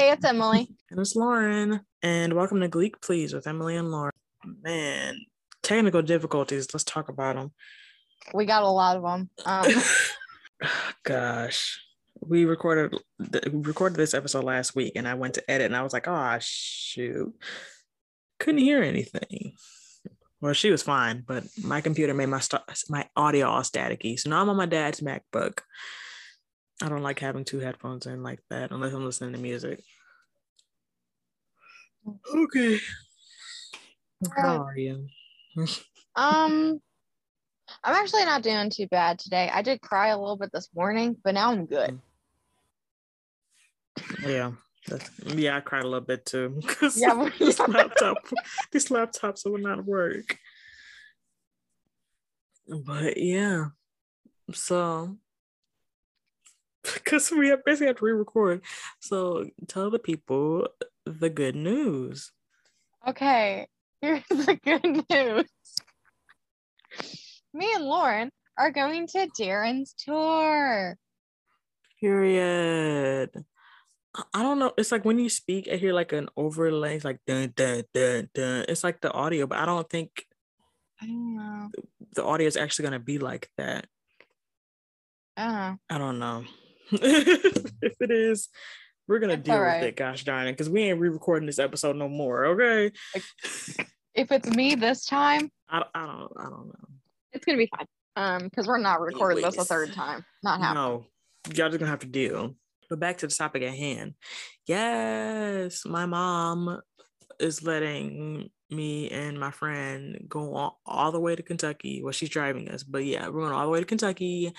Hey, it's Emilee. And it's Lauren. And welcome to Gleek Please with Emilee and Lauren. Man, technical difficulties. Let's talk about them. We got a lot of them. Um, Gosh, we recorded recorded this episode last week, and I went to edit, and I was like, "Oh shoot, couldn't hear anything." Well, she was fine, but my computer made my st- my audio all staticky. So now I'm on my dad's MacBook. I don't like having two headphones in like that unless I'm listening to music. Okay. How are you? um, I'm actually not doing too bad today. I did cry a little bit this morning, but now I'm good. Yeah. Yeah, I cried a little bit too because Yeah, this laptop, these laptops will not work. But yeah, so because we have basically have to re-record, so tell the people the good news. Okay, here's the good news. Me and Lauren are going to Darren's tour. Period. I- don't know. It's like when you speak, I hear like an overlay, it's like dun dun dun dun. It's like the audio, but I don't think I don't know. the audio is actually gonna be like that. I. I don't know. If it is, we're gonna deal alright. with it. Gosh darn it, because we ain't re-recording this episode no more. Okay. If it's me this time, I, I don't. I don't know. it's gonna be fine. Um, because we're not recording this a third time. Not happening. No, y'all just gonna have to deal. But back to the topic at hand. Yes, my mom is letting me and my friend go all, all the way to Kentucky. Well, she's driving us, but yeah, we're going all the way to Kentucky,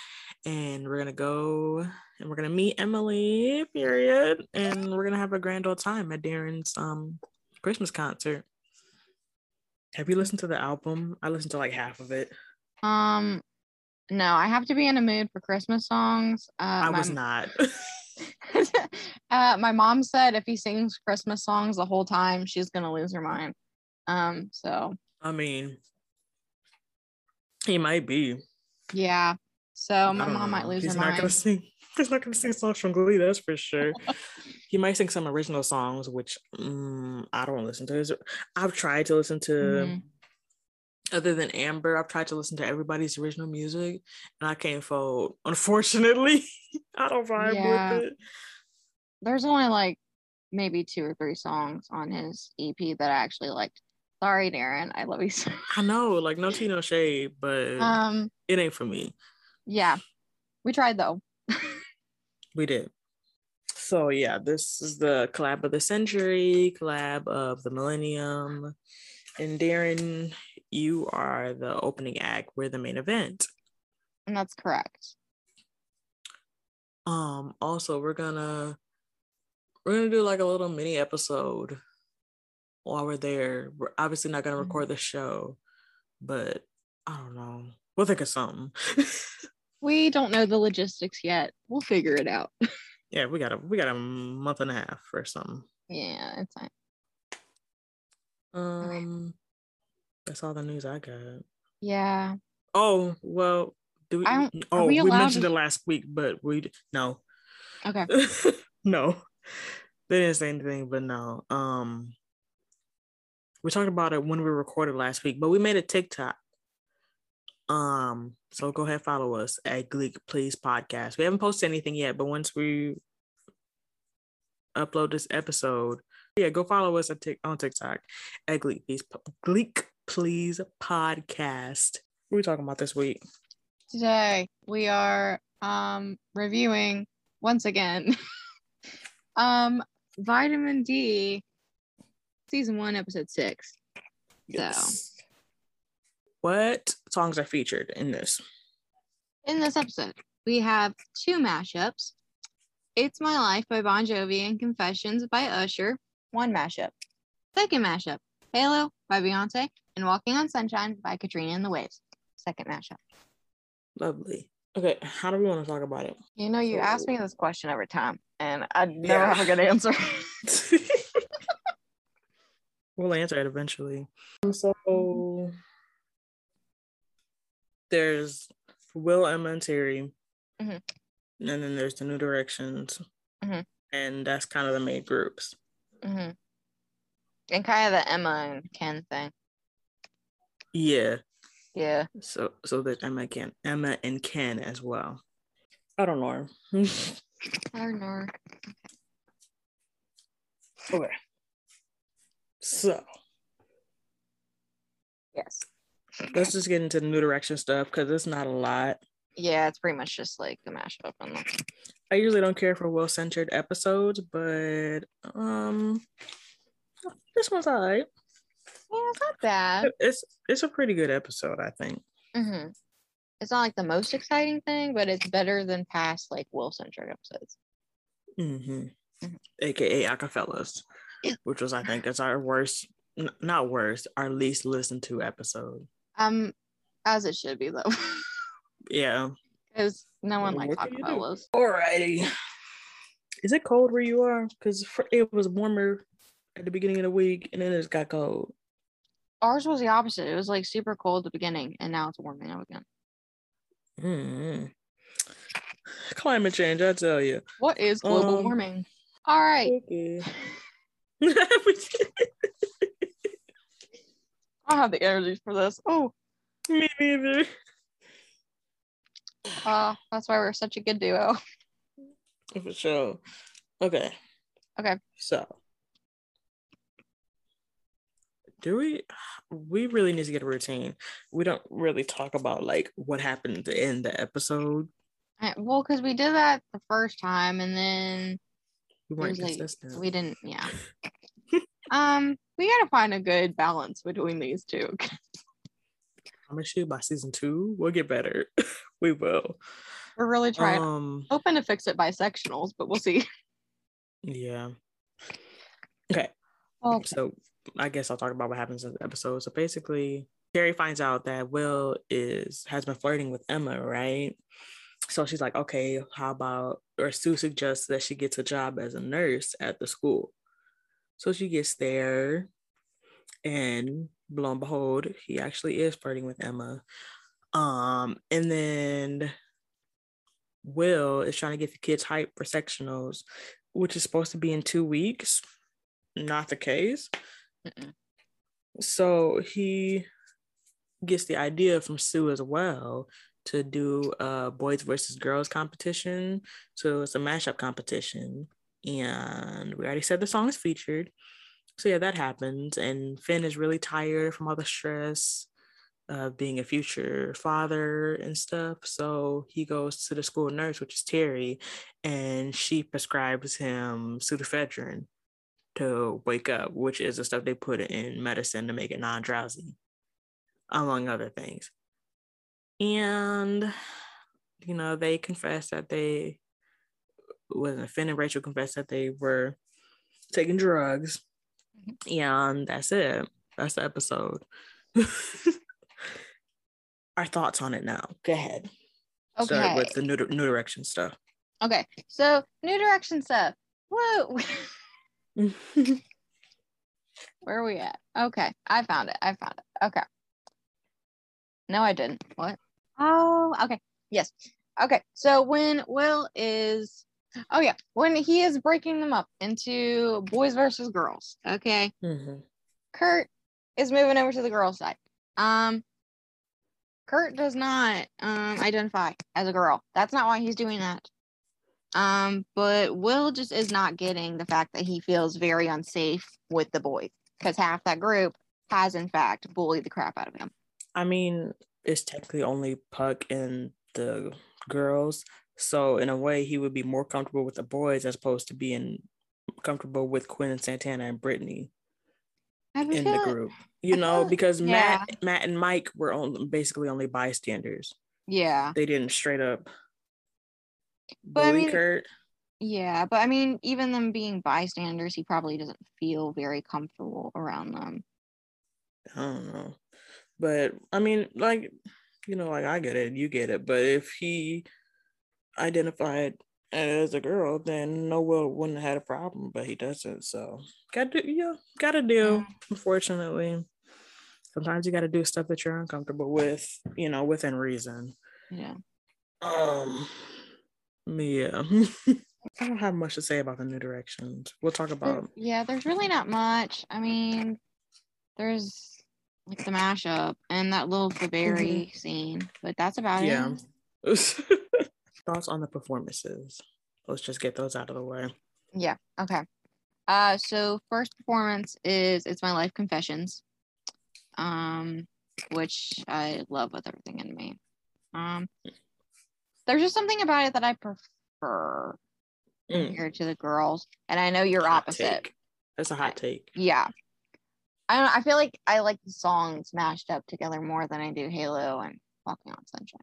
and we're gonna go and we're gonna meet Emilee. Period, and we're gonna have a grand old time at Darren's um Christmas concert. Have you listened to the album? I listened to like half of it. Um, no, I have to be in a mood for Christmas songs. Uh, I my, was not. uh, my mom said if he sings Christmas songs the whole time, she's gonna lose her mind. Um, so I mean, he might be. yeah. So my mom might lose He's her not mind. gonna sing. He's not gonna sing songs from Glee. That's for sure. he might sing some original songs, which mm, I don't listen to. His- I've tried to listen to. Mhm. Other than Amber, I've tried to listen to everybody's original music, and I can't fold. Unfortunately, I don't vibe Yeah. with it. There's only like maybe two or three songs on his EP that I actually liked. Sorry, Darren. I love you so I know, like no tea, no shade, but Um, it ain't for me. yeah. We tried though. We did. So yeah, this is the collab of the century, collab of the millennium. And Darren, you are the opening act. We're the main event. And that's correct. Um, also we're gonna we're gonna do like a little mini episode while we're there. We're obviously not gonna Mhm. record the show, but I don't know. We'll think of something. We don't know the logistics yet. We'll figure it out. yeah, we got a we got a month and a half or something. yeah, it's fine. Um that's all the news I got. Yeah. Oh well, do we? I don't- are oh, we we, mentioned to- it last week, but we no, Okay. no, they didn't say anything. But no, um, we talked about it when we recorded last week, but we made a TikTok. Um, so go ahead, follow us at Gleek Please Podcast. We haven't posted anything yet, but once we upload this episode, yeah, go follow us at Tik on TikTok at Gleek Please Gleek Please Podcast. What are we talking about this week? Today we are um reviewing once again um vitamin D season one episode six. Yes. What songs are featured in this? In this episode, we have two mashups. It's My Life by Bon Jovi and Confessions by Usher. One mashup. Second mashup, Halo by Beyonce and Walking on Sunshine by Katrina and the Waves. Second mashup. Lovely. Okay, how do we want to talk about it? You know, you ask me this question every time, and I never Yeah. have a good answer. we'll answer it eventually. So there's Will, Emma, and Terry. Mhm. And then there's the New Directions. Mhm. and that's kind of the main groups. hmm And kind of the Emma and Ken thing. Yeah. Yeah. So so that Emma Ken, Emma and Ken as well. I don't know. I don't know. okay. So Yes. let's just get into the new direction stuff because it's not a lot. Yeah, it's pretty much just like a mashup and I usually don't care for well centered episodes, but um this one's alright. yeah, it's not bad. It's it's a pretty good episode, I think. hmm It's not like the most exciting thing, but it's better than past like Will centric episodes. hmm Mhm. AKA Acafellas. Which was I think is our worst, n- not worst, our least listened to episode. Um, as it should be though, Yeah. because no one Well, likes what can you Acafellas. Alrighty. Is it cold where you are? Because it was warmer at the beginning of the week, and then it just got cold. Ours was the opposite. It was like super cold at the beginning, and now it's warming up again. mm Climate change, I tell you. What is global Um, warming? All right, Okay. I have the energy for this. Oh, Me neither. uh, that's why we're such a good duo. For sure. Okay. Okay. So, do we? We really need to get a routine. We don't really talk about like what happened in the episode. I- well, because we did that the first time, and then We weren't like- consistent. we didn't. Yeah. um, we gotta find a good balance between these two. I'm gonna shoot by season two. We'll get better. we will. We're really trying. Um. hoping to fix it by sectionals, but we'll see. Yeah. Okay. Oh, So I guess I'll talk about what happens in the episode. So basically, Carrie finds out that Will is has been flirting with Emma, right? So she's like, okay, how about or Sue suggests that she gets a job as a nurse at the school. So she gets there, and lo and behold, he actually is flirting with Emma. Um, and then Will is trying to get the kids hyped for sectionals, which is supposed to be in two weeks. Not the case. Mm-mm. So he gets the idea from Sue as well to do a boys versus girls competition. So it's a mashup competition. And we already said the song is featured. So yeah, that happens. And Finn is really tired from all the stress of being a future father and stuff. So he goes to the school nurse, which is Terry, and she prescribes him pseudoephedrine to wake up, which is the stuff they put in medicine to make it non-drowsy, among other things. And you know, they confessed that they wasn't Finn and Rachel confessed that they were taking drugs. Mm-hmm. And that's it. That's the episode. Our thoughts on it now. Go ahead. Okay. Start with the new, new direction stuff. Okay. So new direction stuff. Whoa. Where are we at? Okay. I found it. I found it. Okay. No, I didn't. What? Oh, okay. Yes. Okay. So when Will is oh yeah, when he is breaking them up into boys versus girls. Okay. Mhm. Kurt is moving over to the girl side. Um, Kurt does not um identify as a girl. That's not why he's doing that. Um, but Will just is not getting the fact that he feels very unsafe with the boys because half that group has in fact bullied the crap out of him. I mean, it's technically only Puck and the girls. So in a way, he would be more comfortable with the boys as opposed to being comfortable with Quinn and Santana and Brittany in the group. You I know, because yeah. Matt, Matt and Mike were only, basically only bystanders. Yeah, They didn't straight up But I mean- Kurt. yeah, but I mean, even them being bystanders, he probably doesn't feel very comfortable around them. I don't know. But I mean, like, you know, like I get it, you get it. But if he identified as a girl, then no Will wouldn't have had a problem, but he doesn't. So gotta do yeah, gotta do, unfortunately. Sometimes you gotta do stuff that you're uncomfortable with, you know, within reason. Yeah. Um yeah. I don't have much to say about the New Directions. We'll talk There- about. yeah, there's really not much. I mean, there's like the mashup and that little berry scene, but that's about Yeah. it. Thoughts on the performances. Let's just get those out of the way. Yeah. Okay. Uh, so first performance is "It's My Life" Confessions, um, which I love with everything in me. Um, there's just something about it that I prefer Mm, compared to the girls, and I know you're hot opposite. take. That's a hot take. Yeah. I don't. I feel like I like the songs mashed up together more than I do Halo and Walking on Sunshine.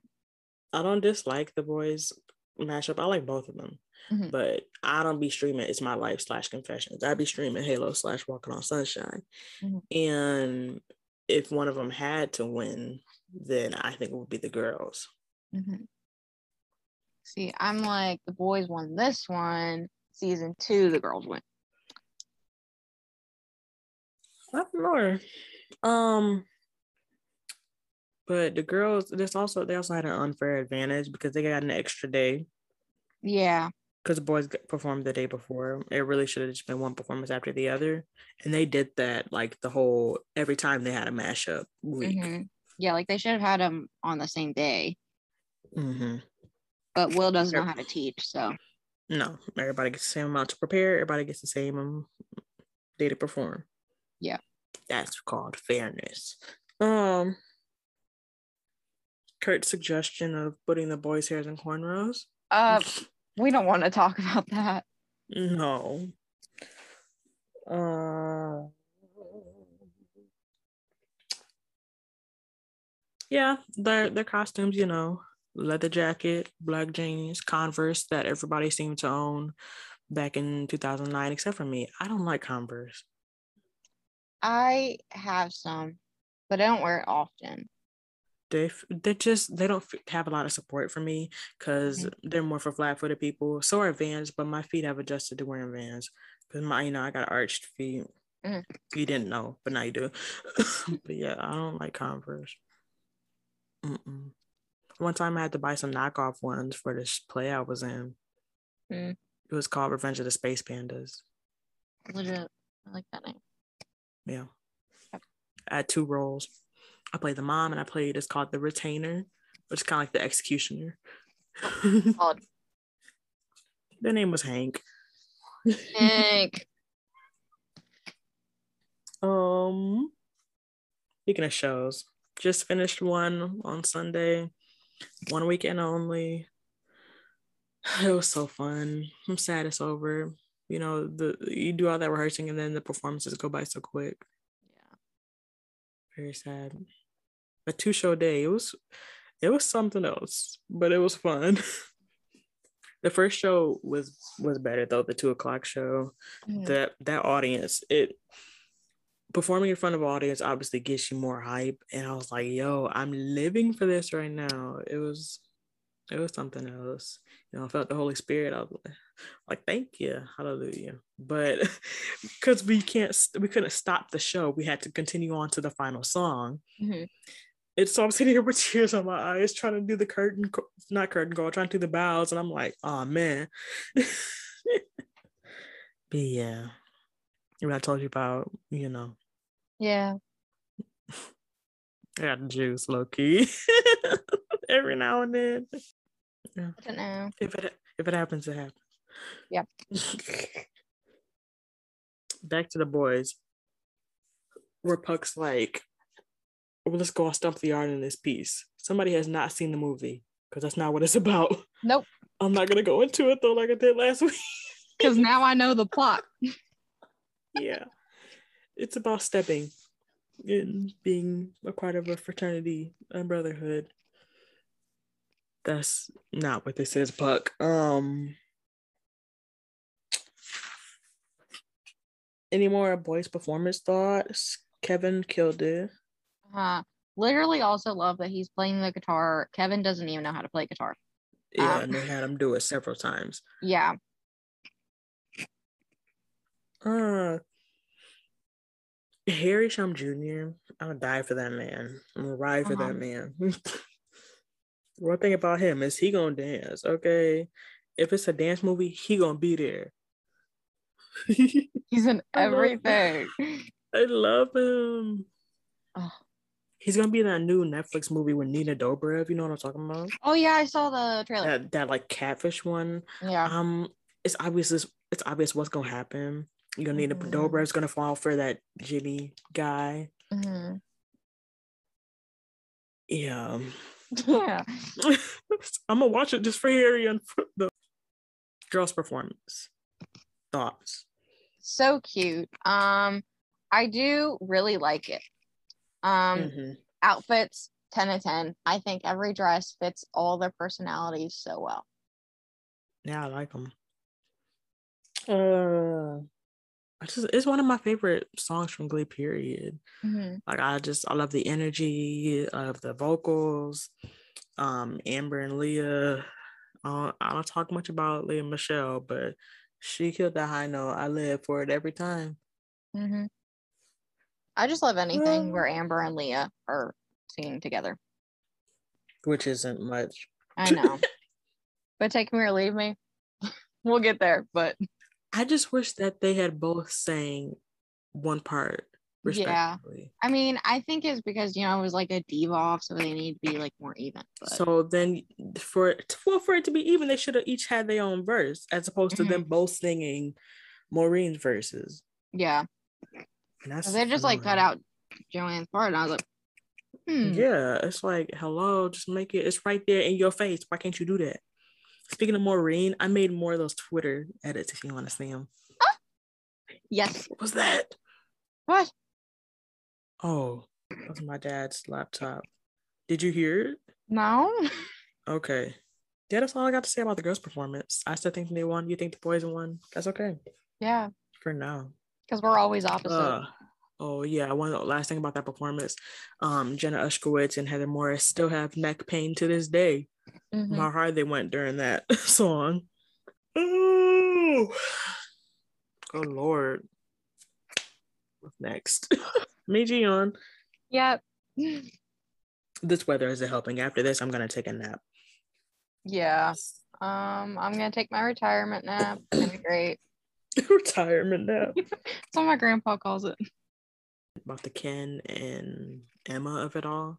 I don't dislike the boys mashup. I like both of them. Mhm. But I don't be streaming It's My Life slash Confessions. I be streaming Halo slash Walking on Sunshine. Mhm. And if one of them had to win, then I think it would be the girls. Mhm. See, I'm like the boys won this one. Season two, the girls win. I don't know. Um, but the girls, this also they also had an unfair advantage because they got an extra day Yeah. because the boys performed the day before. It really should have just been one performance after the other, and they did that like the whole every time they had a mashup week. Mhm. Yeah, like they should have had them on the same day, hmm but Will doesn't know how to teach, so No, everybody gets the same amount to prepare. Everybody gets the same um, day to perform. Yeah. that's called fairness. Um, Kurt's suggestion of putting the boys' hairs in cornrows. uh we don't want to talk about that. No. Uh, yeah, their their costumes, you know, leather jacket, black jeans, Converse that everybody seemed to own back in 2009, except for me. I don't like Converse. I have some, but I don't wear it often. They they just they don't have a lot of support for me because they're more for flat footed people. So are Vans, but my feet have adjusted to wearing Vans because my you know I got arched feet. Mhm. You didn't know, but now you do. but yeah, I don't like Converse. Mm-mm. One time I had to buy some knockoff ones for this play I was in. Mm. It was called Revenge of the Space Pandas. Legit. I like that name. Yeah. I had two roles. I played the mom and I played it's called the retainer, which is kind of like the executioner. Called Their name was Hank. Hank. Um speaking of shows, just finished one on Sunday, one weekend only. It was so fun. I'm sad it's over. You know, the you do all that rehearsing and then the performances go by so quick. Yeah. Very sad. A two show day. It was it was something else, but it was fun. the first show was was better though, the two o'clock show. Mhm. That that audience, it performing in front of an audience obviously gets you more hype. And I was like, yo, I'm living for this right now. It was it was something else. You know, I felt the Holy Spirit. I was like, thank you, hallelujah. But because we can't, we couldn't stop the show, we had to continue on to the final song. Mhm. It's so I'm sitting here with tears on my eyes, trying to do the curtain, not curtain call, trying to do the bows, and I'm like, oh man. but yeah, what I told you about, you know, Yeah. I got juice, low key, every now and then. I don't know. If it if it happens, it happens. Yeah. Back to the boys. Where Puck's like, well, let's go Stomp the Yard in this piece. Somebody has not seen the movie because that's not what it's about. Nope. I'm not gonna go into it though, like I did last week. Because now I know the plot. yeah, it's about stepping and being a part of a fraternity and brotherhood. That's not what this is, Puck. Um, any more boys' performance thoughts? Kevin killed it. Uh, literally also love that he's playing the guitar. Kevin doesn't even know how to play guitar. Yeah, Um, and they had him do it several times. Yeah. Uh, Harry Shum Jr. I'm gonna die for that man. I'm gonna ride for Uh-huh. that man. One thing about him is he gonna dance, okay? if it's a dance movie, he gonna be there. He's in everything. I love him. Oh. He's gonna be in that new Netflix movie with Nina Dobrev. You know what I'm talking about? Oh yeah, I saw the trailer. That that like catfish one. Yeah. Um, it's obvious. It's, it's obvious what's gonna happen. You're gonna need a Mhm. Dobrev's gonna fall for that Jimmy guy. hmm Yeah. Yeah. I'm gonna watch it just for Harry and for the girl's performance. Thoughts? So cute. Um, I do really like it. Um, Mhm. outfits 10 of 10. I think every dress fits all their personalities so well. Yeah, I like them. Uh, I just it's one of my favorite songs from Glee. Period. Like I just I love the energy of the vocals. Um, Amber and Lea. Uh, I don't talk much about Lea Michele, but she killed that high note. I live for it every time. hmm I just love anything Um, where Amber and Lea are singing together. Which isn't much. I know. but take me or leave me. we'll get there. But I just wish that they had both sang one part Yeah. I mean, I think it's because, you know, it was like a diva off, so they need to be like more even. But So then, for it, well, for it to be even, they should have each had their own verse, as opposed to Mm-hmm. them both singing Maureen's verses. yeah. And that's they just like cut out Joanne's part. And I was like, hmm. Yeah, it's like, hello, just make it. It's right there in your face. Why can't you do that? Speaking of Maureen, I made more of those Twitter edits if you want to see them. Yes. What was that? What? Oh, that was my dad's laptop. Did you hear it? No. Okay. Yeah, that's all I got to say about the girls' performance. I still think they won. You think the boys won? That's okay yeah. for now. Because we're always opposite. Uh, oh yeah, one last thing about that performance. Um, Jenna Ushkowitz and Heather Morris still have neck pain to this day. Mhm. How hard they went during that song. Ooh. Oh Lord. What's next? Meiji on. Yep. This weather isn't helping. After this, I'm gonna take a nap. Yeah. Um, I'm gonna take my retirement nap. It's gonna be great. Retirement nap. That's what my grandpa calls it. About the Ken and Emma of it all,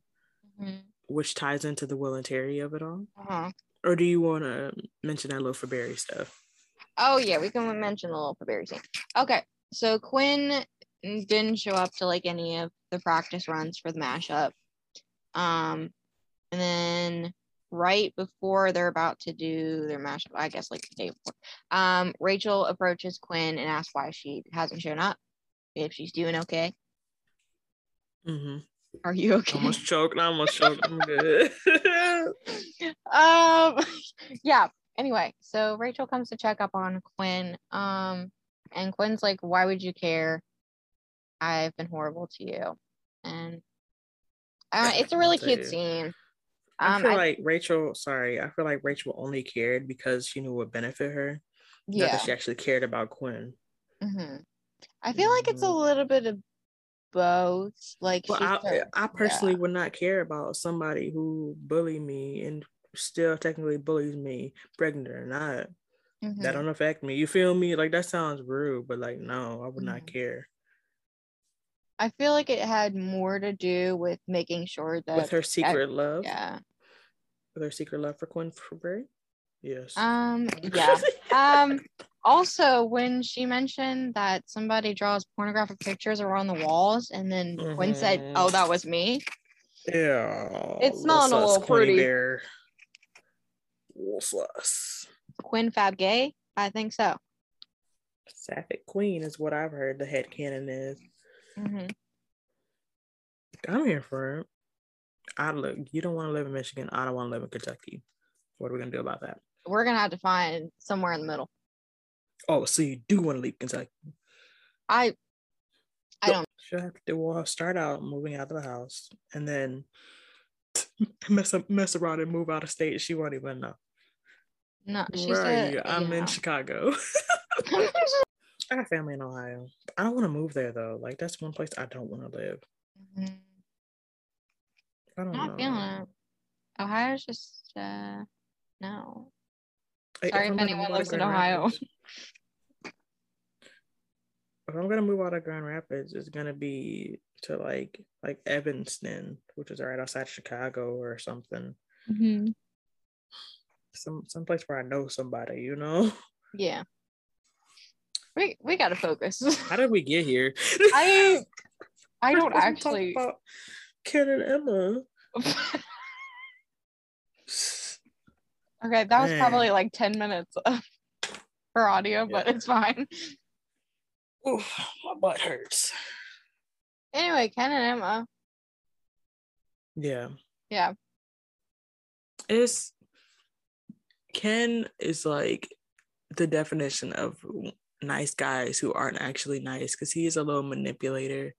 Mhm. which ties into the Will and Terry of it all. Uh-huh. Or do you want to mention that Faberry stuff? Oh yeah, we can mention the little Berry scene. Okay, so Quinn didn't show up to like any of the practice runs for the mashup. Um, and then right before they're about to do their mashup, I guess like the day before, um, Rachel approaches Quinn and asks why she hasn't shown up. If she's doing okay. Mm-hmm. Are you okay? Almost choked. I almost choked. I'm good. um yeah anyway so rachel comes to check up on quinn um and quinn's like why would you care i've been horrible to you and uh, it's a really cute scene I um feel I- like Rachel. Sorry, I feel like Rachel only cared because she knew it would benefit her. Not yeah that she actually cared about Quinn. hmm i feel like it's a Mhm. little bit of both like Well, I, I personally yeah. would not care about somebody who bullied me and still technically bullies me, pregnant or not. Mhm. That don't affect me. You feel me? Like that sounds rude, but like no, I would not Mhm. care. I feel like it had more to do with making sure that With her secret love, yeah with her secret love for Quinn for Yes. um yeah Um, also, when she mentioned that somebody draws pornographic pictures around the walls, and then Quinn said, Mhm. "Oh, that was me." Yeah. It's not a little pretty. Bear. Sus. Quinn Fab gay? I think so. Sapphic Queen is what I've heard the head canon is. Hmm I'm here for it. I look, you don't want to live in Michigan. I don't want to live in Kentucky. What are we gonna do about that? We're gonna have to find somewhere in the middle. Oh, so you do want to leave Kentucky? I, I don't. She'll have to do. Well, start out moving out of the house, and then mess up, mess around and move out of state. She won't even know. No, she Where are said. you? I'm in. Chicago. I got family in Ohio. I don't want to move there though. Like that's one place I don't want to live. Mhm. I don't Not know. feeling it. Ohio's just uh, no. Hey, Sorry I'm if anyone move out of lives in Ohio. Rapids- If I'm gonna move out of Grand Rapids, it's gonna be to like like Evanston, which is right outside Chicago or something. Mhm. Some some place where I know somebody, you know. Yeah. We we gotta focus. How did we get here? I I don't supposed to talk actually Ken and Emma. Okay, that was Man. probably like 10 minutes of- for audio, but Yeah. it's fine. Oof, my butt hurts. Anyway, Ken and Emma. Yeah. Yeah. It's Ken is like the definition of nice guys who aren't actually nice because he is a little manipulator.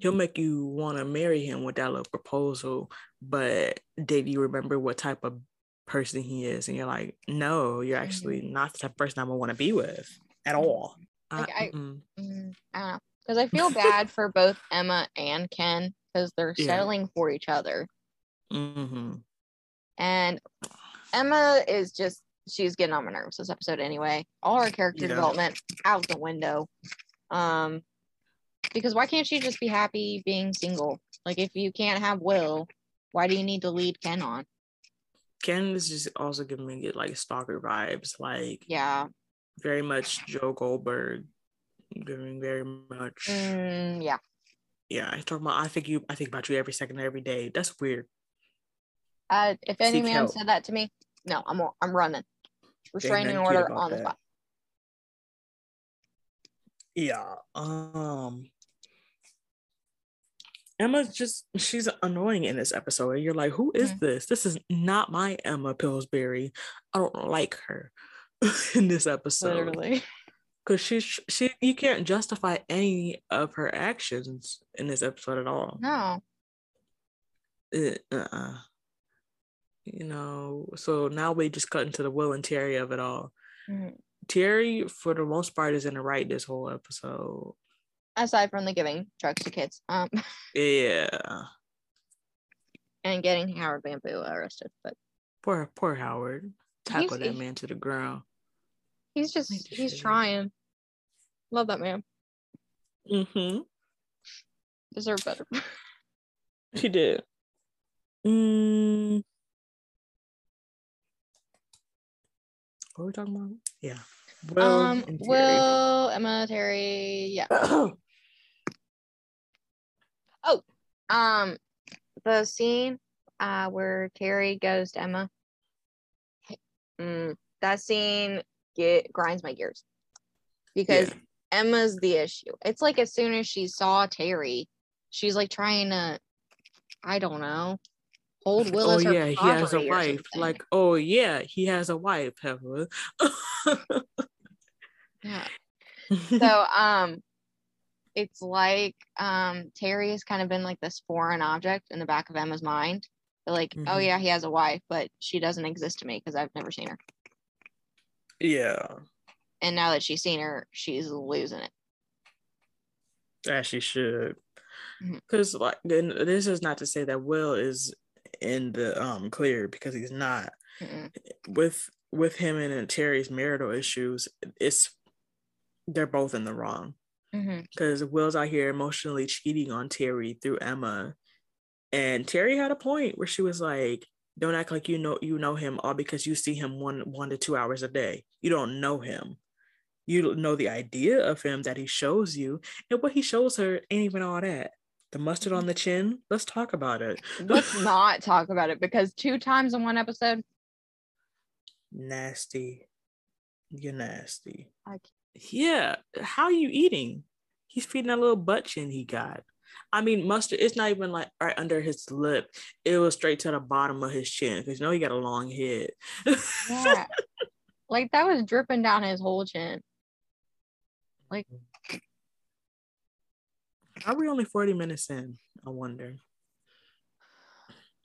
He'll make you want to marry him with that little proposal, but did you remember what type of person he is? And you're like, no, you're actually not the type of person I would want to be with at all. Like, I- mm-mm. Mm, I. Because I feel bad for both Emma and Ken because they're Yeah. settling for each other. Mhm. And Emma is just, she's getting on my nerves this episode anyway. All her character Yeah. development out the window. Um, because why can't she just be happy being single? Like, if you can't have Will, why do you need to lead Ken on? Ken is just also giving me like stalker vibes, like Yeah. very much Joe Goldberg, giving very much. Mm, yeah. Yeah, I talk about. I think you. I think about you every second, every day. That's weird. Uh, if any Seek man help. said that to me, no, I'm I'm running. Restraining order on the that. spot. Yeah. Um. Emma's just she's annoying in this episode. You're like, who is Mhm. this? This is not my Emma Pillsbury. I don't like her in this episode. Literally. Cause she's she you can't justify any of her actions in this episode at all. No. it, uh-uh. You know so now we just cut into the will and terry of it all Mhm. terry for the most part is in the right this whole episode Aside from the giving drugs to kids, um, yeah and getting Howard Bamboo arrested, but poor poor howard tackle that man to the ground he's just he's trying. Love that man. mm-hmm Deserve better. he did mm. What are we talking about yeah Will um, and Terry. Will Emma Terry, yeah. Oh, um, the scene uh where Terry goes to Emma. Mm, that scene get grinds my gears because Yeah. Emma's the issue. It's like as soon as she saw Terry, she's like trying to, I don't know, hold Will oh as her yeah, he has a wife. Like, oh yeah, he has a wife, Heather. yeah. So um, it's like um Terry has kind of been like this foreign object in the back of Emma's mind. They're like, oh Mhm. yeah, he has a wife, but she doesn't exist to me because I've never seen her. yeah, And now that she's seen her, she's losing it. as she should. Because like, then this is not to say that Will is in the um clear because he's not. Mm-mm. With with him and Terry's marital issues, it's they're both in the wrong. Because Will's out here emotionally cheating on Terry through Emma. And Terry had a point where she was like, Don't act like you know you know him all because you see him one one to two hours a day. You don't know him. You know the idea of him that he shows you. And what he shows her ain't even all that. The mustard on the chin, let's talk about it. Let's not talk about it because two times in one episode, Nasty. You're nasty. I Yeah. How are you eating? He's feeding that little butt chin he got. I mean, mustard, it's not even like right under his lip. It was straight to the bottom of his chin because you know he got a long head. yeah, like that was dripping down his whole chin. Are we only 40 minutes in? I wonder.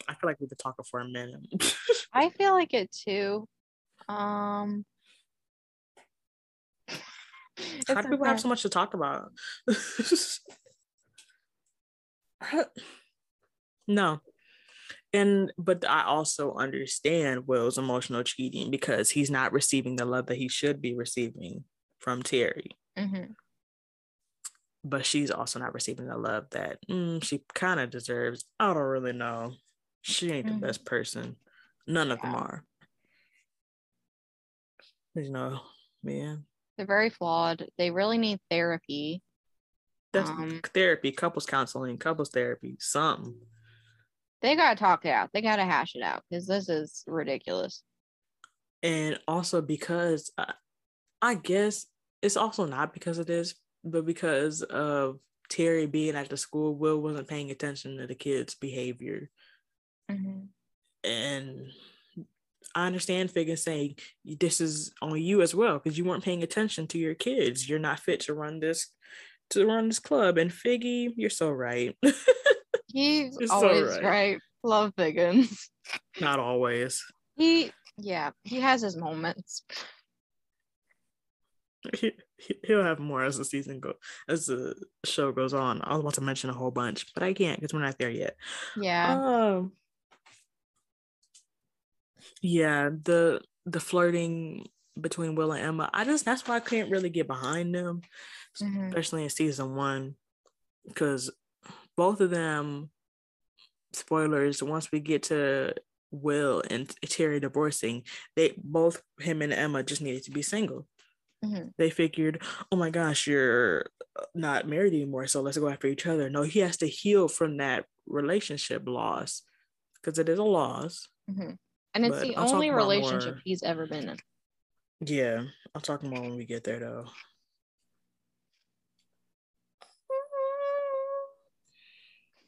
I feel like we've been talking for a minute. I feel like it too. Um, How do people have so much to talk about? no. And but I also understand Will's emotional cheating because he's not receiving the love that he should be receiving from Terry. Mm-hmm. But she's also not receiving the love that mm, she kind of deserves. I don't really know. She ain't Mhm. the best person. None of them are. You know, man. They're very flawed. They really need therapy. That's Um, therapy, couples counseling, couples therapy, something. They gotta talk it out. They gotta hash it out because this is ridiculous. and also because I, I guess it's also not because of this, but because of Terry being at the school, Will wasn't paying attention to the kids' behavior, Mm-hmm. and I understand Figgins saying this is on you as well because you weren't paying attention to your kids. You're not fit to run this to run this club, and Figgy, you're so right. He's It's so always right. right. Love Figgins. not always. He, yeah, he has his moments. He, he- he'll have more as the season go as the show goes on. I was about to mention a whole bunch, but I can't because we're not there yet. Yeah. Um, yeah, the the flirting between Will and Emma. I just that's why I couldn't really get behind them, Mhm. especially in season one, because both of them. Spoilers. Once we get to Will and Terry divorcing, they both him and Emma just needed to be single Mhm. they figured, oh my gosh, you're uh, not married anymore, so let's go after each other. No, he has to heal from that relationship loss because it is a loss. Mhm. And it's the I'll only relationship more- he's ever been in. Yeah, I'll talk more when we get there though.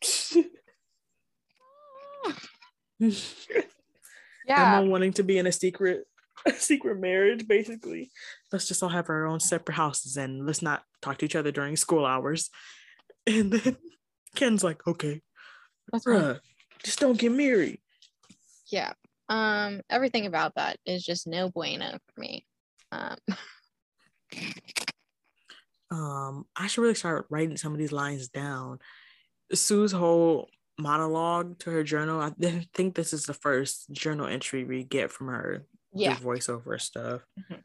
Yeah. Emma wanting to be in a secret secret marriage, basically. Let's just all have our own separate houses and let's not talk to each other during school hours. And then Ken's like, okay, That's right. just don't get married. Yeah. Um, everything about that is just no bueno for me. Um, um i should really start writing some of these lines down sue's whole monologue to her journal i th- think this is the first journal entry we get from her yeah. the voiceover stuff Mhm.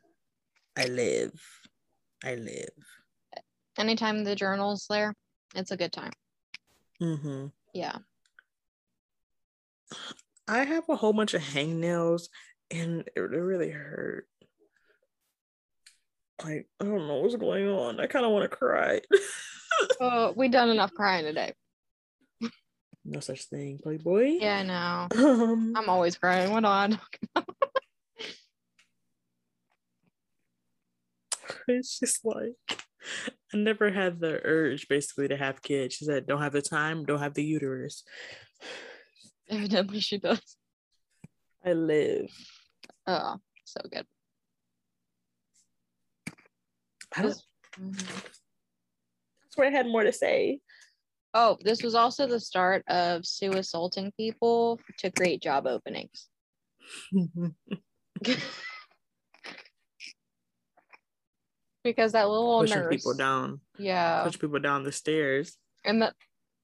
i live i live Anytime the journal's there, it's a good time. hmm Yeah. i have a whole bunch of hangnails and it, it really hurt like i don't know what's going on i kind of want to cry Oh, we done enough crying today. no such thing playboy Yeah, I know. um I'm always crying. What on? it's just like I never had the urge basically to have kids. She said, don't have the time, don't have the uterus. Evidently she does. I live. Oh, so good. I This- Mhm. I swear I had more to say. Oh, this was also the start of Sue assaulting people to create job openings. because that little Pushing nurse. people down, Yeah. push people down the stairs. And that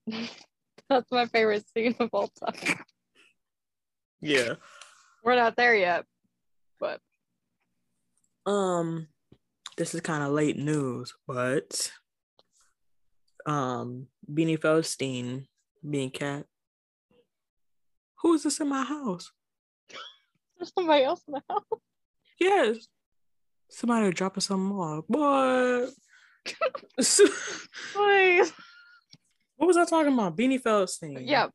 that's my favorite scene of all time. Yeah. We're not there yet. But Um, this is kind of late news, but um, Beanie Feldstein being cat. Who is this in my house? there's somebody else in the house. Yes. Somebody dropping something off. Boy. Please. what was I talking about? Beanie Feldstein. Yep.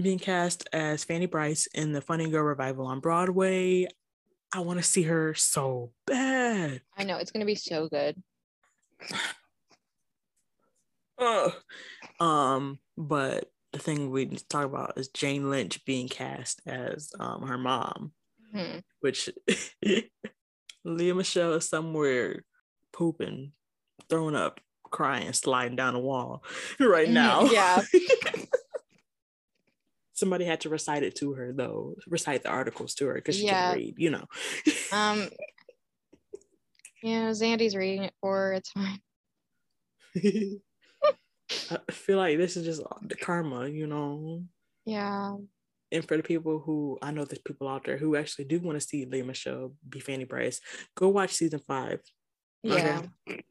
Being cast as Fanny Brice in the Funny Girl revival on Broadway. I want to see her so bad. I know it's gonna be so good. Ugh. Um, but the thing we need to talk about is Jane Lynch being cast as um her mom, Mhm. which Lea Michele is somewhere pooping, throwing up, crying, sliding down the wall right now. Yeah. Somebody had to recite it to her though, recite the articles to her because she Yeah. can't read, you know. Um Yeah, Zandy's reading it for her. It's fine. I feel like this is just the karma, you know. Yeah. And for the people who I know there's people out there who actually do want to see Lea Michele be Fanny Brice, go watch season five. Yeah. Okay?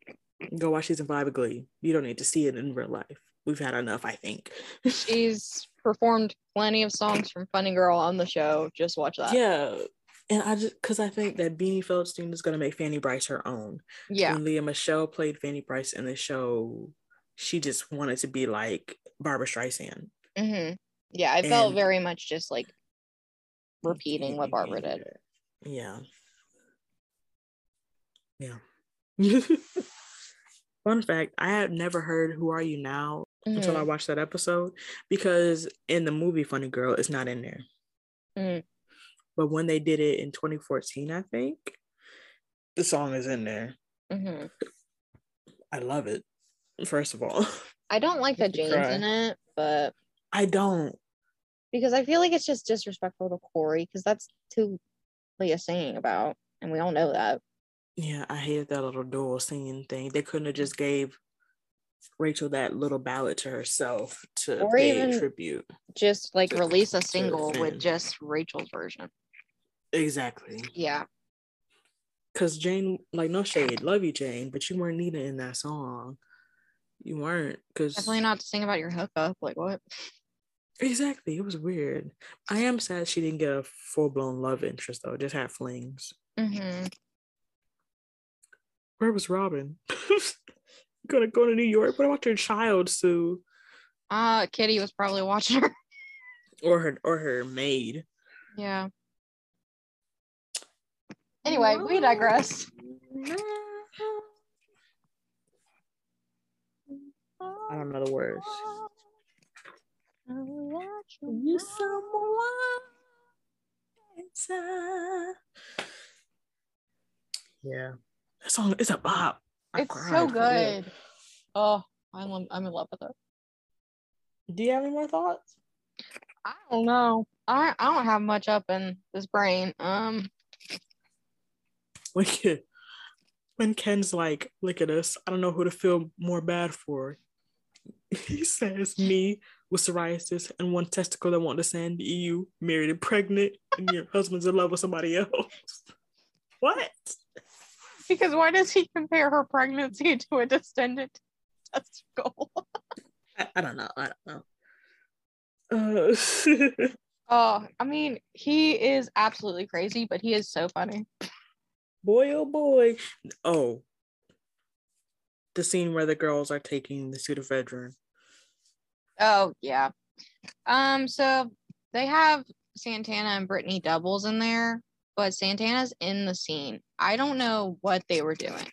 Go watch season five of Glee. You don't need to see it in real life. We've had enough, I think. She's performed plenty of songs from Funny Girl on the show. Just watch that. yeah. And I just because I think that Beanie Feldstein is gonna make Fanny Brice her own. Yeah. When Lea Michele played Fanny Brice in the show, she just wanted to be like Barbra Streisand. hmm Yeah. I felt And- very much just like repeating what Barbra did. Yeah. Yeah. Fun fact, I had never heard Who Are You Now until I Mhm. watched that episode because in the movie Funny Girl, it's not in there. Mm. But when they did it in 2014, I think, the song is in there. hmm I love it, first of all. I don't like that Jane's in it, but I don't. Because I feel like it's just disrespectful to Cory because that's who Lea's singing about, and we all know that. Yeah, I hated that little dual singing thing. They couldn't have just gave Rachel that little ballad to herself to Or pay even- tribute. Just like To- release a single with just Rachel's version. Exactly. Yeah. Cause Jane, like no shade, love you, Jane, but you weren't needed in that song. You weren't, cause Definitely not to sing about your hookup. Like what? Exactly. It was weird. I am sad she didn't get a full blown love interest though. Just had flings. hmm Where was Robin? Gonna go to New York. What about your child, Sue, Uh Kitty was probably watching her. or her or her maid? yeah. Anyway, we digress. I don't know the words. You someone Yeah, that song is a bop. I It's so for real. good. Oh, I'm I'm in love with it. Do you have any more thoughts? I don't know. I I don't have much up in this brain. Um, When Ken, when Ken's like, look at us, I don't know who to feel more bad for. He says me with psoriasis and one testicle that won't descend, you married and pregnant, and your husband's in love with somebody else. What? because why does he compare her pregnancy to a distended testicle? I, I don't know. I don't know. Uh, Oh, I mean, he is absolutely crazy, but he is so funny. boy, oh boy. Oh, the scene where the girls are taking the pseudoephedrine. Oh yeah. Um, so they have Santana and Brittany doubles in there, but Santana's in the scene. I don't know what they were doing.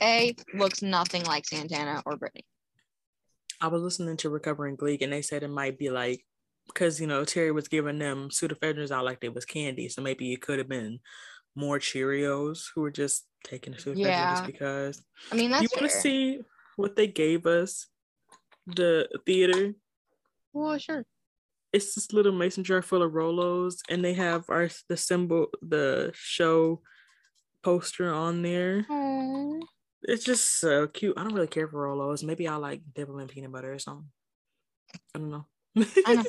A looks nothing like Santana or Brittany. I was listening to Recovering Gleek and they said it might be like because you know Terri was giving them pseudoephedrines out like they was candy, so maybe it could have been more Cheerios who were just taking the pseudoephedrine Yeah. just because. I mean, that's you want to see what they gave us? The theater. Well, sure. It's this little mason jar full of Rolos, and they have our the symbol, the show poster on there. Aw. It's just so cute. I don't really care for Rolos. Maybe I like dip them in peanut butter or something. I don't know. I know.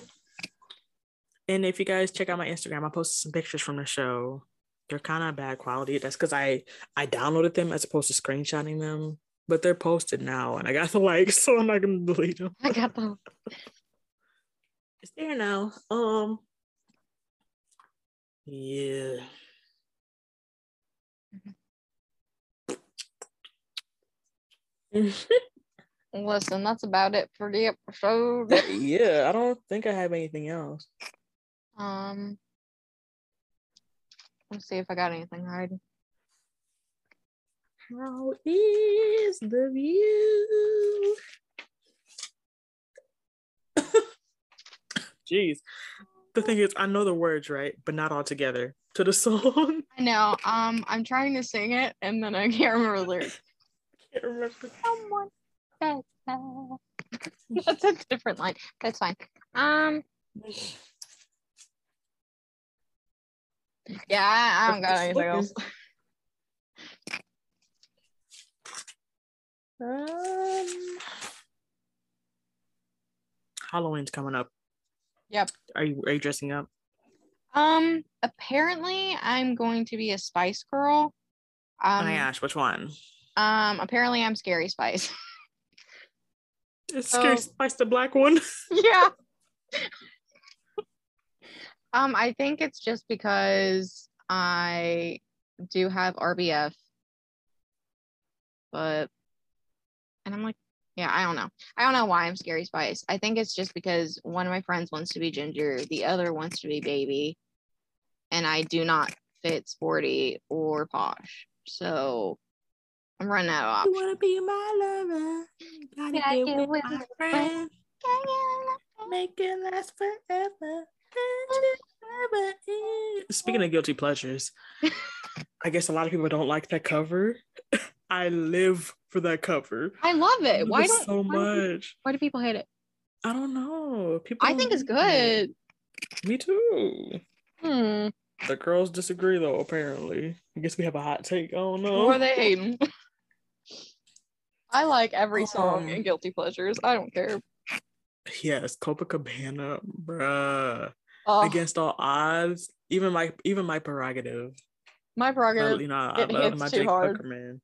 and if you guys check out my Instagram, I posted some pictures from the show. They're kind of bad quality. That's because I I downloaded them as opposed to screenshotting them. But they're posted now, and I got the likes, so I'm not gonna delete them. I got them. It's there now. Um. Yeah. Listen, that's about it for the episode. yeah, I don't think I have anything else. Um, let's see if I got anything hiding. How is the view? Jeez. The thing is, I know the words, right? But not all together to the song. I know. Um, I'm trying to sing it and then I can't remember the lyrics. can't remember. Someone said that. That's a different line. That's fine. Um, yeah, I, I don't got anything else. Um, Halloween's coming up. Yep. Are you are you dressing up? Um, apparently I'm going to be a Spice Girl. oh Um, my gosh, which one? um, apparently I'm Scary Spice. So- Scary Spice, the black one. yeah. um, I think it's just because I do have RBF, but and I'm like, yeah, I don't know. I don't know why I'm Scary Spice. I think it's just because one of my friends wants to be Ginger, the other wants to be Baby, and I do not fit sporty or posh. So I'm running out of You options. wanna be my lover? Gotta Yeah, get get with with my my friend. Make it last forever. Forever. Speaking of guilty pleasures, I guess a lot of people don't like that cover. I live for that cover. I love I it. love Why it so why do people- much? why do people hate it? I don't know. People I think it's like it. good. Me too. Hmm. The girls disagree though, apparently. I guess we have a hot take. I don't know. Who are they hating? I like every song Um, in Guilty Pleasures. I don't care. Yes, Copacabana, bruh. Oh, Against all odds, even my even my prerogative. my I, prerogative. you know, I it love my Jake hard. Hooker, man.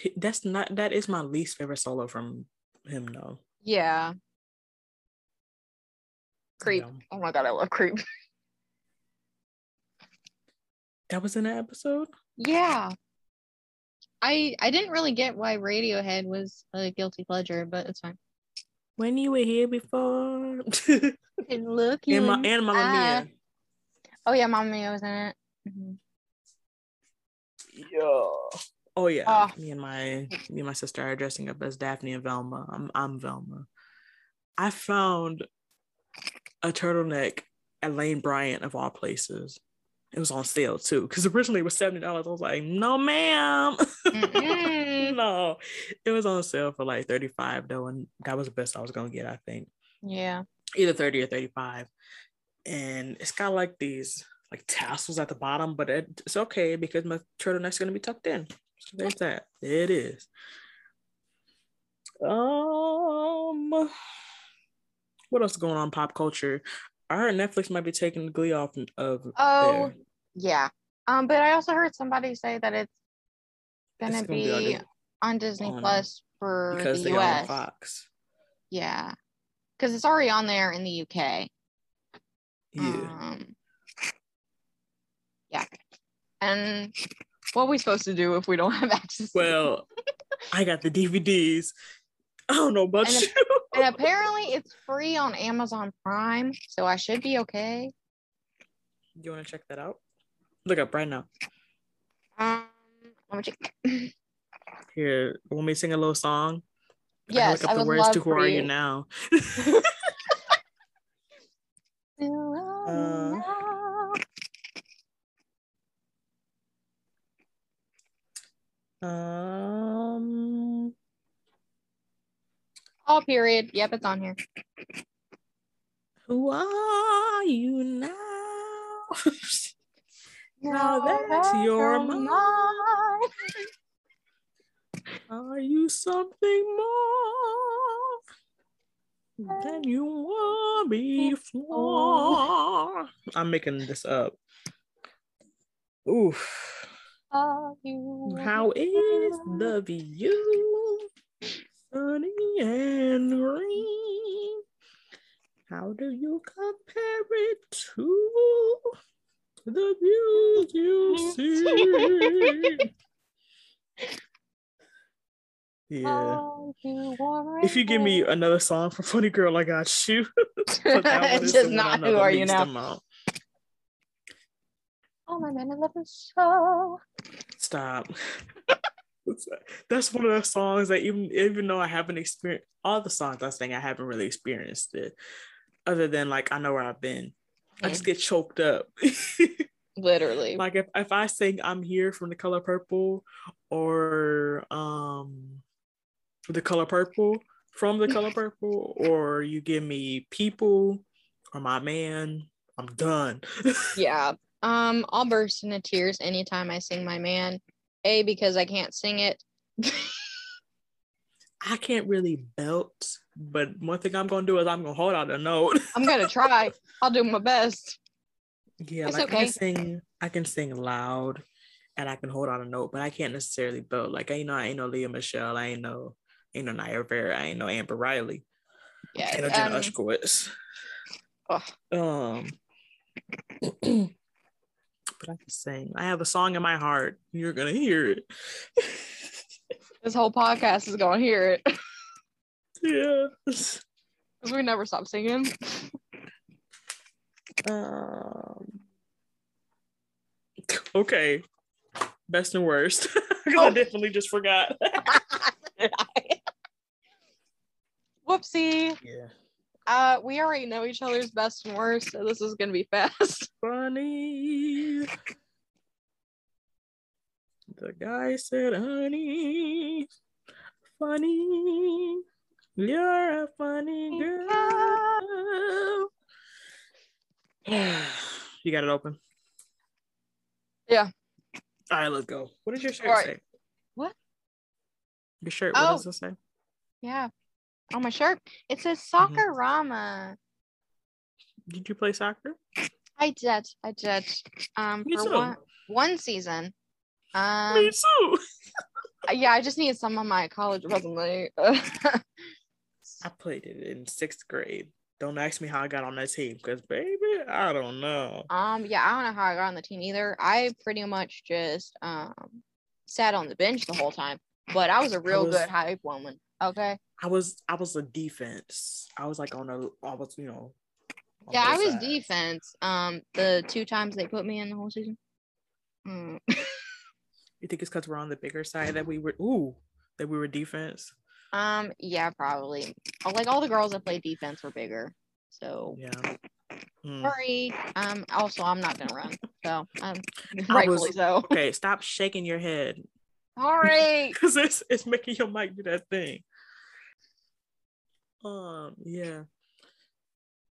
He- That's not that is my least favorite solo from him though. Yeah. Creep. Yeah. Oh my god, I love Creep. That was in the episode? Yeah. I I didn't really get why Radiohead was a guilty pleasure, but it's fine. When you were here before. And look you and, ma- in and the Mamma eye. Mia. Oh yeah, Mamma Mia was in it. Mhm. Yeah. Oh yeah. Oh. Me and my me and my sister are dressing up as Daphne and Velma. I'm I'm Velma. I found a turtleneck at Lane Bryant of all places. It was on sale too, because originally it was seventy dollars. I was like, no, ma'am. No. It was on sale for like 35 though, and that was the best I was gonna get, I think. Yeah. Either 30 or 35. And it's got like these like tassels at the bottom, but it, it's okay because my turtleneck's gonna be tucked in. So there's that. There it is. Um what else is going on in pop culture? I heard Netflix might be taking the Glee off of Oh, there. yeah. Um, but I also heard somebody say that it's gonna, It's gonna be be, on Disney on- Plus for because the they US. Fox. Yeah. Because it's already on there in the UK. Yeah. Um, yeah. And what are we supposed to do if we don't have access? Well, I got the DVDs. I don't know about And you. and apparently it's free on Amazon Prime, so I should be okay. Do you want to check that out? Look up right now. Um, let me check. Here, want me to sing a little song? I Yes, I the would words love to Who Are You you. Now? Uh, Um, All period. Yep, it's on here. who are you now? Now that's your mine. Are you something more than you were before? I'm making this up. Oof. Are you How is the view? Sunny and green. How do you compare it to the views you see? Yeah. You? If you give me another song for Funny Girl, I got you. But that one it's just the one I not who are you now. amount. Oh my man, I love the show. Stop. That's one of the songs that even even though I haven't experienced all the songs I sing, I haven't really experienced it. Other than like I know where I've been. I just get choked up. Literally. like if, if I sing I'm here from the color purple or um the color purple from the color purple, or you give me people or my man, I'm done. yeah. Um, I'll burst into tears anytime I sing my man. A because I can't sing it. I can't really belt, but one thing I'm gonna do is I'm gonna hold out a note. I'm gonna try. I'll do my best. Yeah, It's like I can sing, I can sing loud, and I can hold out a note, but I can't necessarily belt. Like I know I ain't no Lea Michele, I ain't no, ain't no Naya Rivera, I ain't no Amber Riley, Yeah. no Jenna um, Ushkowitz. Um, but I can sing. I have a song in my heart. You're gonna hear it. this whole podcast is gonna hear it yeah. because we never stop singing. Um. Okay. Best and worst. Oh. I definitely just forgot. Whoopsie. yeah. Uh, we already know each other's best and worst, so this is gonna be fast. Funny. The guy said, honey, funny. You're a funny girl. you got it open? Yeah. All right, let's go. What does your shirt right. say? What? Your shirt, what Oh. does it say? Yeah. On my shirt, it says Mm-hmm. Soccer Rama. Did you play soccer? I did. I did. Um, Me for too. one one season. Um, Me too. yeah, I just needed some on my college resume. I played it in sixth grade. Don't ask me how I got on that team, because baby, I don't know. um, yeah, I don't know how I got on the team either. I pretty much just um sat on the bench the whole time, but I was a real was- good hype woman. Okay. I was I was a defense. I was like on a I was, you know. Yeah, I was sides. defense. Um, the two times they put me in the whole season. Mm. You think it's because we're on the bigger side that we were ooh, that we were defense? Um, yeah, probably. Uh, Like all the girls that played defense were bigger. So Yeah. Hmm. sorry. Um, also I'm not gonna run. So um I rightfully was- so. Okay, stop shaking your head. All right. Because it's it's making your mic do that thing. Um, yeah.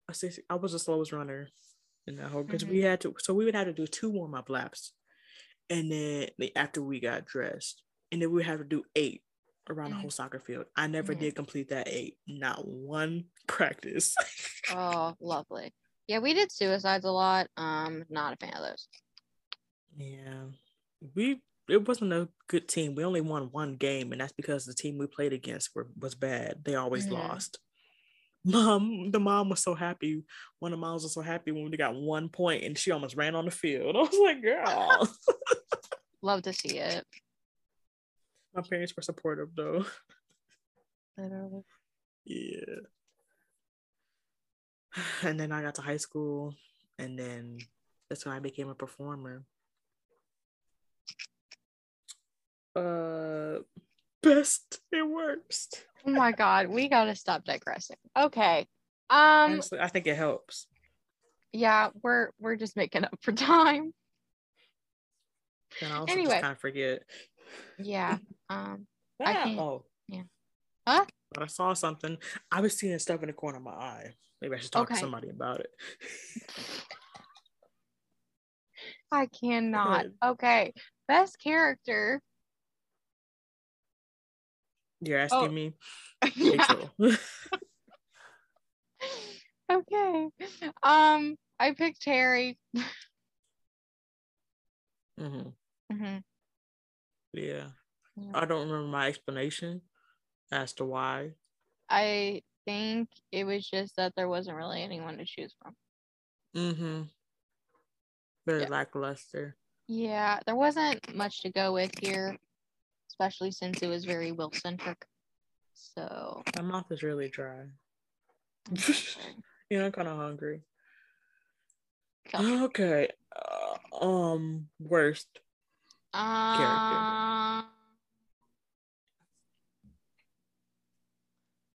I say I was the slowest runner in that whole because we had to so we would have to do two warm up laps. And then the- after we got dressed, and then we would have to do eight around the Mhm. whole soccer field. I never Mhm. did complete that eight, not one practice. Oh, lovely. Yeah, we did suicides a lot. Um, not a fan of those. yeah. We it wasn't a good team. We only won one game, and that's because the team we played against were was bad. They always Mhm. lost. Mom, the mom was so happy. One of the moms was so happy when we got one point, and she almost ran on the field. I was like, girl. Love to see it. My parents were supportive though. Literally. Yeah. And then I got to high school, and then that's when I became a performer. Uh, best and worst. Oh my god, we gotta stop digressing. Okay. Um, Honestly, I think it helps. yeah, we're we're just making up for time. And I also Anyway. just kind of forget. Yeah. Um, I can't- Oh. yeah. Huh? But I saw something. I was seeing stuff in the corner of my eye. Maybe I should talk to somebody about it. I cannot. Okay. Best character. You're asking Oh. me? Rachel. Okay. Um, I picked Harry. Mhm. Mhm. Yeah. Yeah. I don't remember my explanation as to why. I think it was just that there wasn't really anyone to choose from. Mm-hmm. Very Yeah. lackluster. Yeah, there wasn't much to go with here, especially since it was very Will centric. So, My mouth is really dry. yeah, I'm kind of hungry. Okay. Uh, um, worst. uh,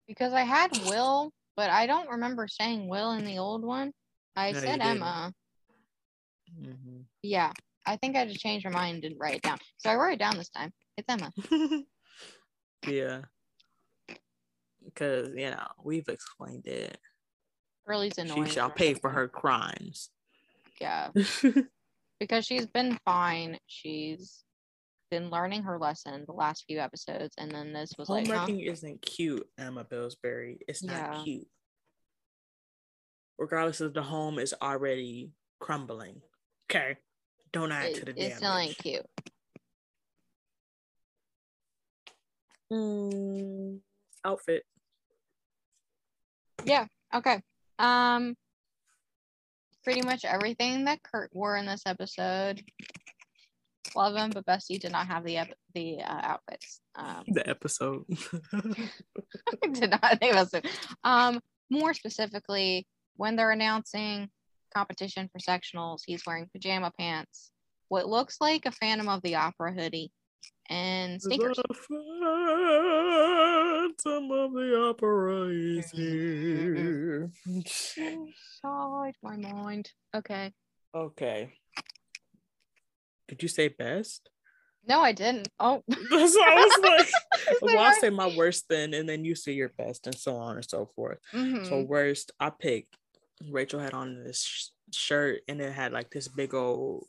because I had Will, but I don't remember saying Will in the old one. I No, said. Emma. hmm Yeah, I think I just changed my mind and didn't write it down. So I wrote it down this time. It's Emma. yeah. Because, you know, we've explained it. Curly's annoying. She shall pay for her crimes. Yeah, because she's been fine. She's been learning her lesson the last few episodes, and then this was like, huh? Homewrecking isn't cute, Emma Pillsbury. It's not Yeah. cute. Regardless of the home is already crumbling. Okay. Don't add to the it damage. still ain't cute. Mm, outfit. Yeah. Okay. Um. Pretty much everything that Kurt wore in this episode. Love him, but Bestie did not have the ep- the uh, outfits. Um, The episode. did not name us. Um, more specifically, when they're announcing competition for sectionals, he's wearing pajama pants, what looks like a Phantom of the Opera hoodie, and sneakers. The Phantom of the Opera is here. Inside my mind. Okay. okay. Did you say best? No, I didn't. Oh, That's what I was like, well, I'll say my worst then, and then you say your best, and so on and so forth. mhm. So worst, I picked. Rachel had on this sh- shirt, and it had like this big old.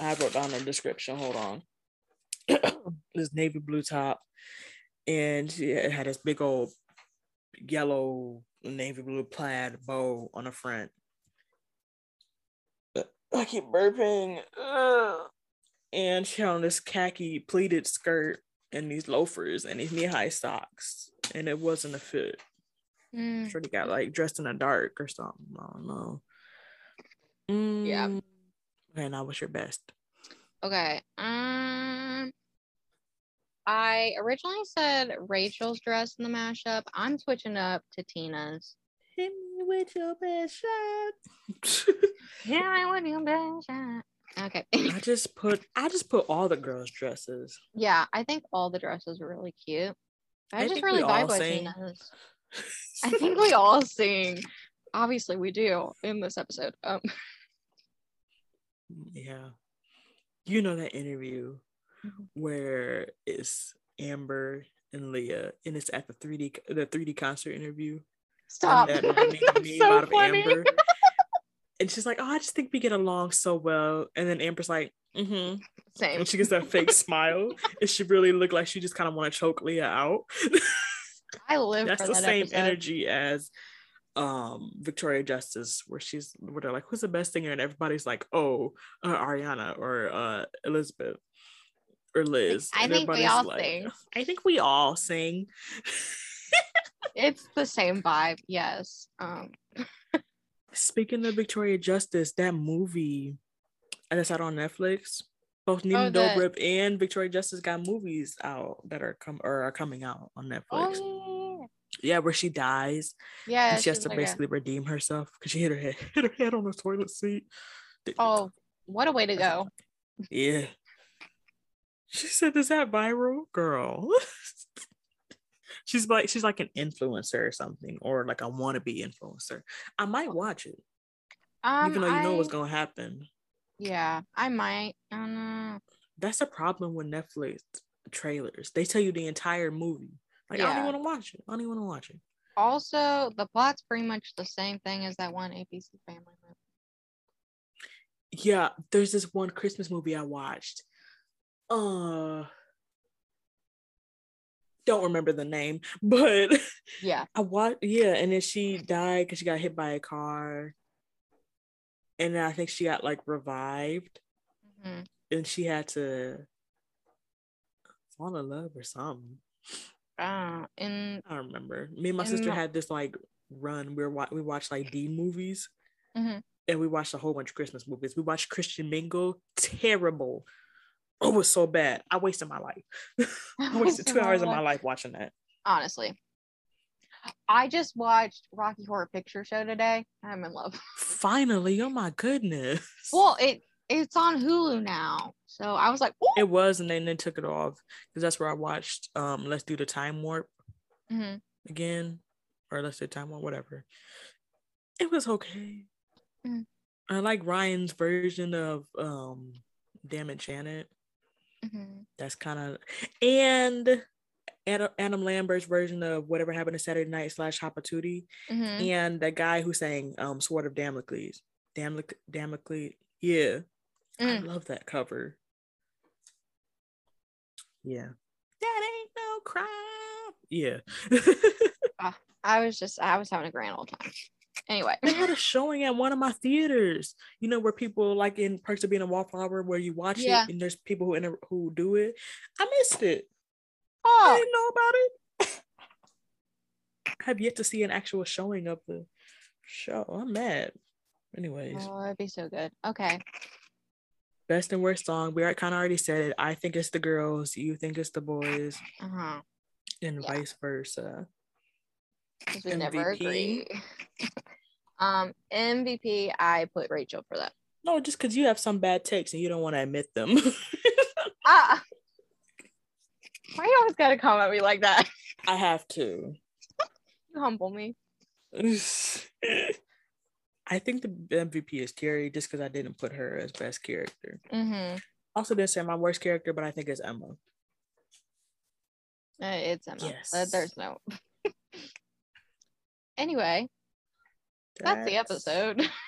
I wrote down the description. Hold on. this navy blue top, and she- it had this big old yellow navy blue plaid bow on the front. I keep burping. Ugh. And she had on this khaki pleated skirt and these loafers and these knee-high socks, and it wasn't a fit. Mm, sure they got like dressed in the dark or something. I don't know. Yeah. Mm, Okay, now what's your best? Okay. Um, I originally said Rachel's dress in the mashup. I'm switching up to Tina's. Hit me with your best shot. Yeah, I want you best shot. Okay. I just put I just put all the girls' dresses. yeah, I think all the dresses were really cute. I, I just really vibe with. Tina's. I think we all sing. Obviously, we do in this episode. Um, yeah. You know that interview Mhm. where it's Amber and Lea and it's at the 3D the 3D concert interview. stop. And that made That's so out of funny. Amber. And she's like, Oh, I just think we get along so well. And then Amber's like, mm-hmm. Same. And she gets that fake smile. And she really looked like she just kind of want to choke Lea out. I live That's the that same episode. energy as um Victoria Justice, where she's where they're like, who's the best singer? And everybody's like, oh, uh, Ariana or uh Elizabeth or Liz. I And think we all like, sing. I think we all sing. It's the same vibe. Yes. Um. Speaking of Victoria Justice, that movie that's out on Netflix. Both Nina Oh, Dobrev and Victoria Justice got movies out that are come or are coming out on Netflix. Oh Yeah, where she dies yeah. she has to like a- basically redeem herself because she hit her head hit her head on the toilet seat. Oh, what a way to go! Yeah. She said, "Is that viral, girl?" she's like, she's like an influencer or something, or like a wannabe influencer. I might watch it, Um, even though you know what's gonna happen. Yeah, I might. I. That's a problem with Netflix trailers. They tell you the entire movie. Like, I don't even want to watch it. I don't even want to watch it. Also, the plot's pretty much the same thing as that one ABC Family movie. Yeah, there's this one Christmas movie I watched. Uh don't remember the name, but Yeah. I watched yeah, and then she died because she got hit by a car. And then I think she got like revived hmm and she had to fall in love or something. Uh, and I don't remember. Me and my And sister had this like run. We were wa- we watched like D movies, Mhm. and we watched a whole bunch of Christmas movies. We watched Christian Mingle. Terrible. Oh, it was so bad. I wasted my life. I wasted two hours of my life watching that. Honestly, I just watched Rocky Horror Picture Show today. I'm in love. Finally, oh my goodness. Well, it it's on Hulu now, so I was like, Ooh. it was, and then they took it off because that's where I watched. Um, Let's do the time warp Mhm. again, or let's do time warp, whatever. It was okay. Mhm. I like Ryan's version of um, Damn It, Janet. Mhm. That's kind of and Adam, Adam Lambert's version of whatever happened to Saturday Night slash Hot Patootie, Mhm. and the guy who sang um Sword of Damocles, Damocles, Damocles. Yeah, I Mm. love that cover. Yeah. That ain't no crime. Yeah. Uh, I was just I was having a grand old time. Anyway, they had a showing at one of my theaters. You know where people like in Perks of Being a Wallflower, where you watch Yeah. it and there's people who inter- who do it. I missed it. Oh, I didn't know about it. I have yet to see an actual showing of the show. I'm mad. Anyways, oh, that'd be so good. Okay, best and worst song. We kind of already said it. I think it's the girls. You think it's the boys, uh huh. and Yeah. vice versa. Because we never agree. um, MVP, I put Rachel for that. No, just because you have some bad takes and you don't want to admit them. Ah, why you always gotta come at me like that? I have to. You humble me. I think the MVP is Terri just because I didn't put her as best character. Mm-hmm. Also, didn't say my worst character, but I think it's Emma. Uh, it's Emma. Yes. Uh, There's no. anyway, that's the episode.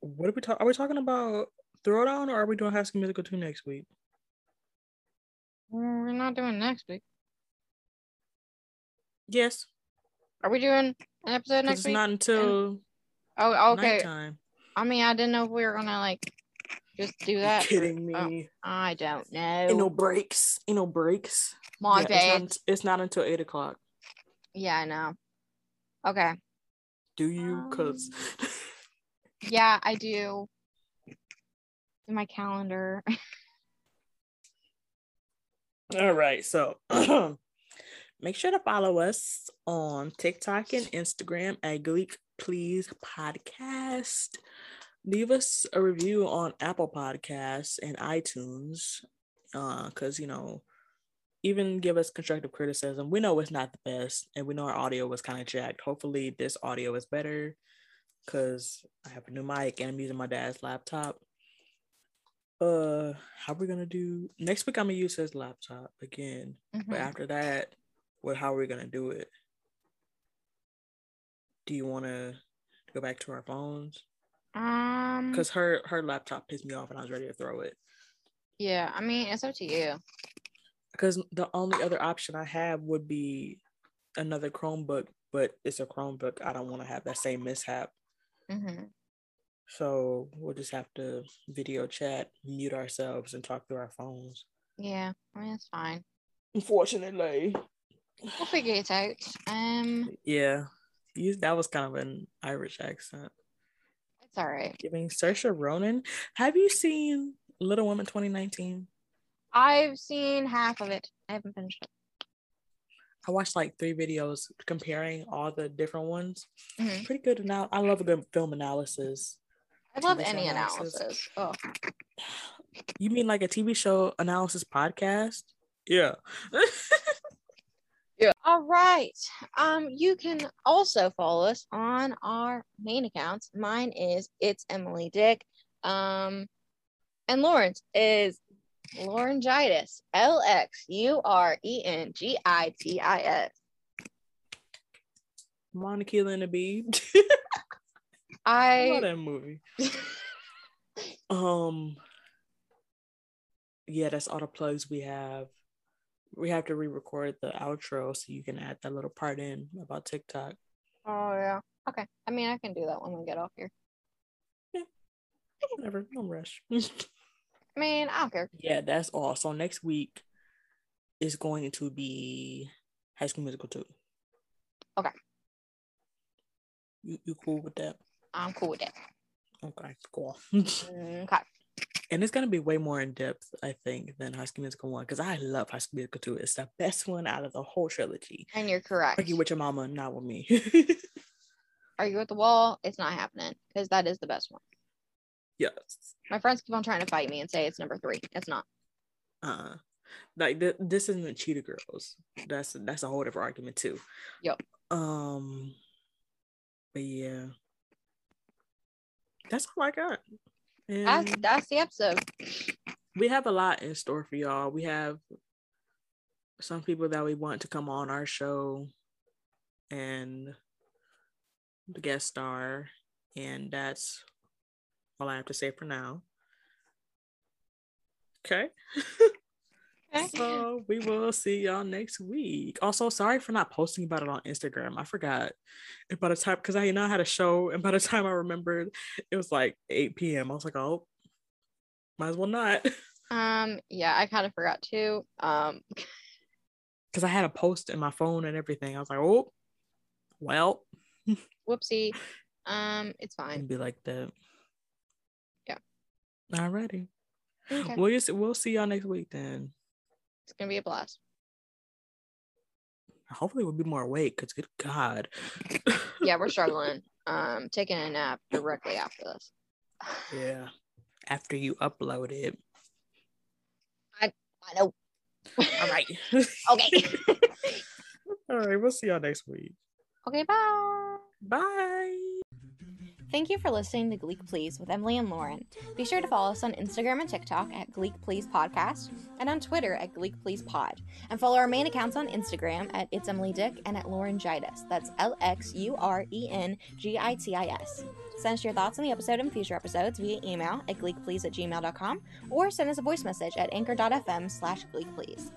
What are we talking? Are we talking about Throwdown or are we doing High School Musical 2 next week? We're not doing next week. Yes. Are we doing an episode next It's week? not until oh, okay. nighttime. I mean, I didn't know if we were gonna like just do You that. or- kidding me? oh, I don't know. Ain't no breaks. Ain't no breaks. My Yeah, bad. it's, not, it's not until eight o'clock. Yeah, I know. Okay. Do you? Cause Um, Yeah, I do. In my calendar. All right, so make sure to follow us on TikTok and Instagram at Gleek Please Podcast. Leave us a review on Apple Podcasts and iTunes, Uh, because you know, even give us constructive criticism. We know it's not the best, and we know our audio was kind of jacked. Hopefully, this audio is better, because I have a new mic and I'm using my dad's laptop uh how are we gonna do next week i'm gonna use his laptop again but Mhm. after that what how are we gonna do it do you want to go back to our phones Um. because her her laptop pissed me off and i was ready to throw it Yeah, I mean, it's up to you. because the only other option i have would be another chromebook but it's a chromebook i don't want to have that same mishap hmm so we'll just have to video chat mute ourselves and talk through our phones Yeah, I mean, it's fine. unfortunately We'll figure it out. Um, Yeah, you, that was kind of an Irish accent. it's all right. Giving Saoirse Ronan. Have you seen Little Women 2019? I've seen half of it. I haven't finished it. I watched like three videos comparing all the different ones. Mhm. Pretty good now. I love a good film analysis. I love TV any analysis. analysis. Oh, You mean like a TV show analysis podcast? Yeah. All right. Um, you can also follow us on our main accounts. Mine is it's Emilee Dick. Um, and Lawrence is Laurengitis. L X U R E N G I T I S. Monica Bee. I love that movie. Um yeah, that's all the plugs we have. We have to re-record the outro so you can add that little part in about TikTok. oh yeah. Okay. I mean, I can do that when we get off here. Whatever, no rush. I mean, I don't care. yeah, that's all. So next week is going to be High School Musical 2. Okay. You, you cool with that? I'm cool with that. Okay, cool. Mm, okay. And it's gonna be way more in depth, I think, than High School Musical 1, because I love High School Musical 2. It's the best one out of the whole trilogy. And you're correct. Argue with your mama, not with me. Argue with the wall. It's not happening because that is the best one. yes. My friends keep on trying to fight me and say it's number three. It's not. Uh like th- this isn't Cheetah Girls. That's that's a whole different argument too. Yep. Um but yeah. That's all I got. That's that's the episode. we have a lot in store for y'all. We have some people that we want to come on our show and the guest star, and that's all I have to say for now. Okay. so we will see y'all next week. Also, sorry for not posting about it on Instagram. I forgot. And by the time, because I I had a show, and by the time I remembered, it was like 8 p.m. I was like, oh, might as well not. Um, yeah, I kind of forgot too. Um, because I had a post in my phone and everything. I was like, oh, well, whoopsie. Um, it's fine. It'd be like that. Yeah. Alrighty. Okay. We'll, we'll see y'all next week then. It's gonna be a blast. Hopefully we'll be more awake because good God. yeah, we're struggling. Um, taking a nap directly after this. yeah. After you upload it. I I know. All right. okay. All right. We'll see y'all next week. Okay. Bye. Bye. Thank you for listening to Gleek Please with Emilee and Lauren. Be sure to follow us on Instagram and TikTok at Gleek Please Podcast and on Twitter at Gleek Please Pod. And follow our main accounts on Instagram at It's Emilee Dick and at Lauren Gitis. That's L X U R E N G I T I S. Send us your thoughts on the episode and future episodes via email at gleekplease at gmail.com or send us a voice message at anchor.fm slash gleekplease.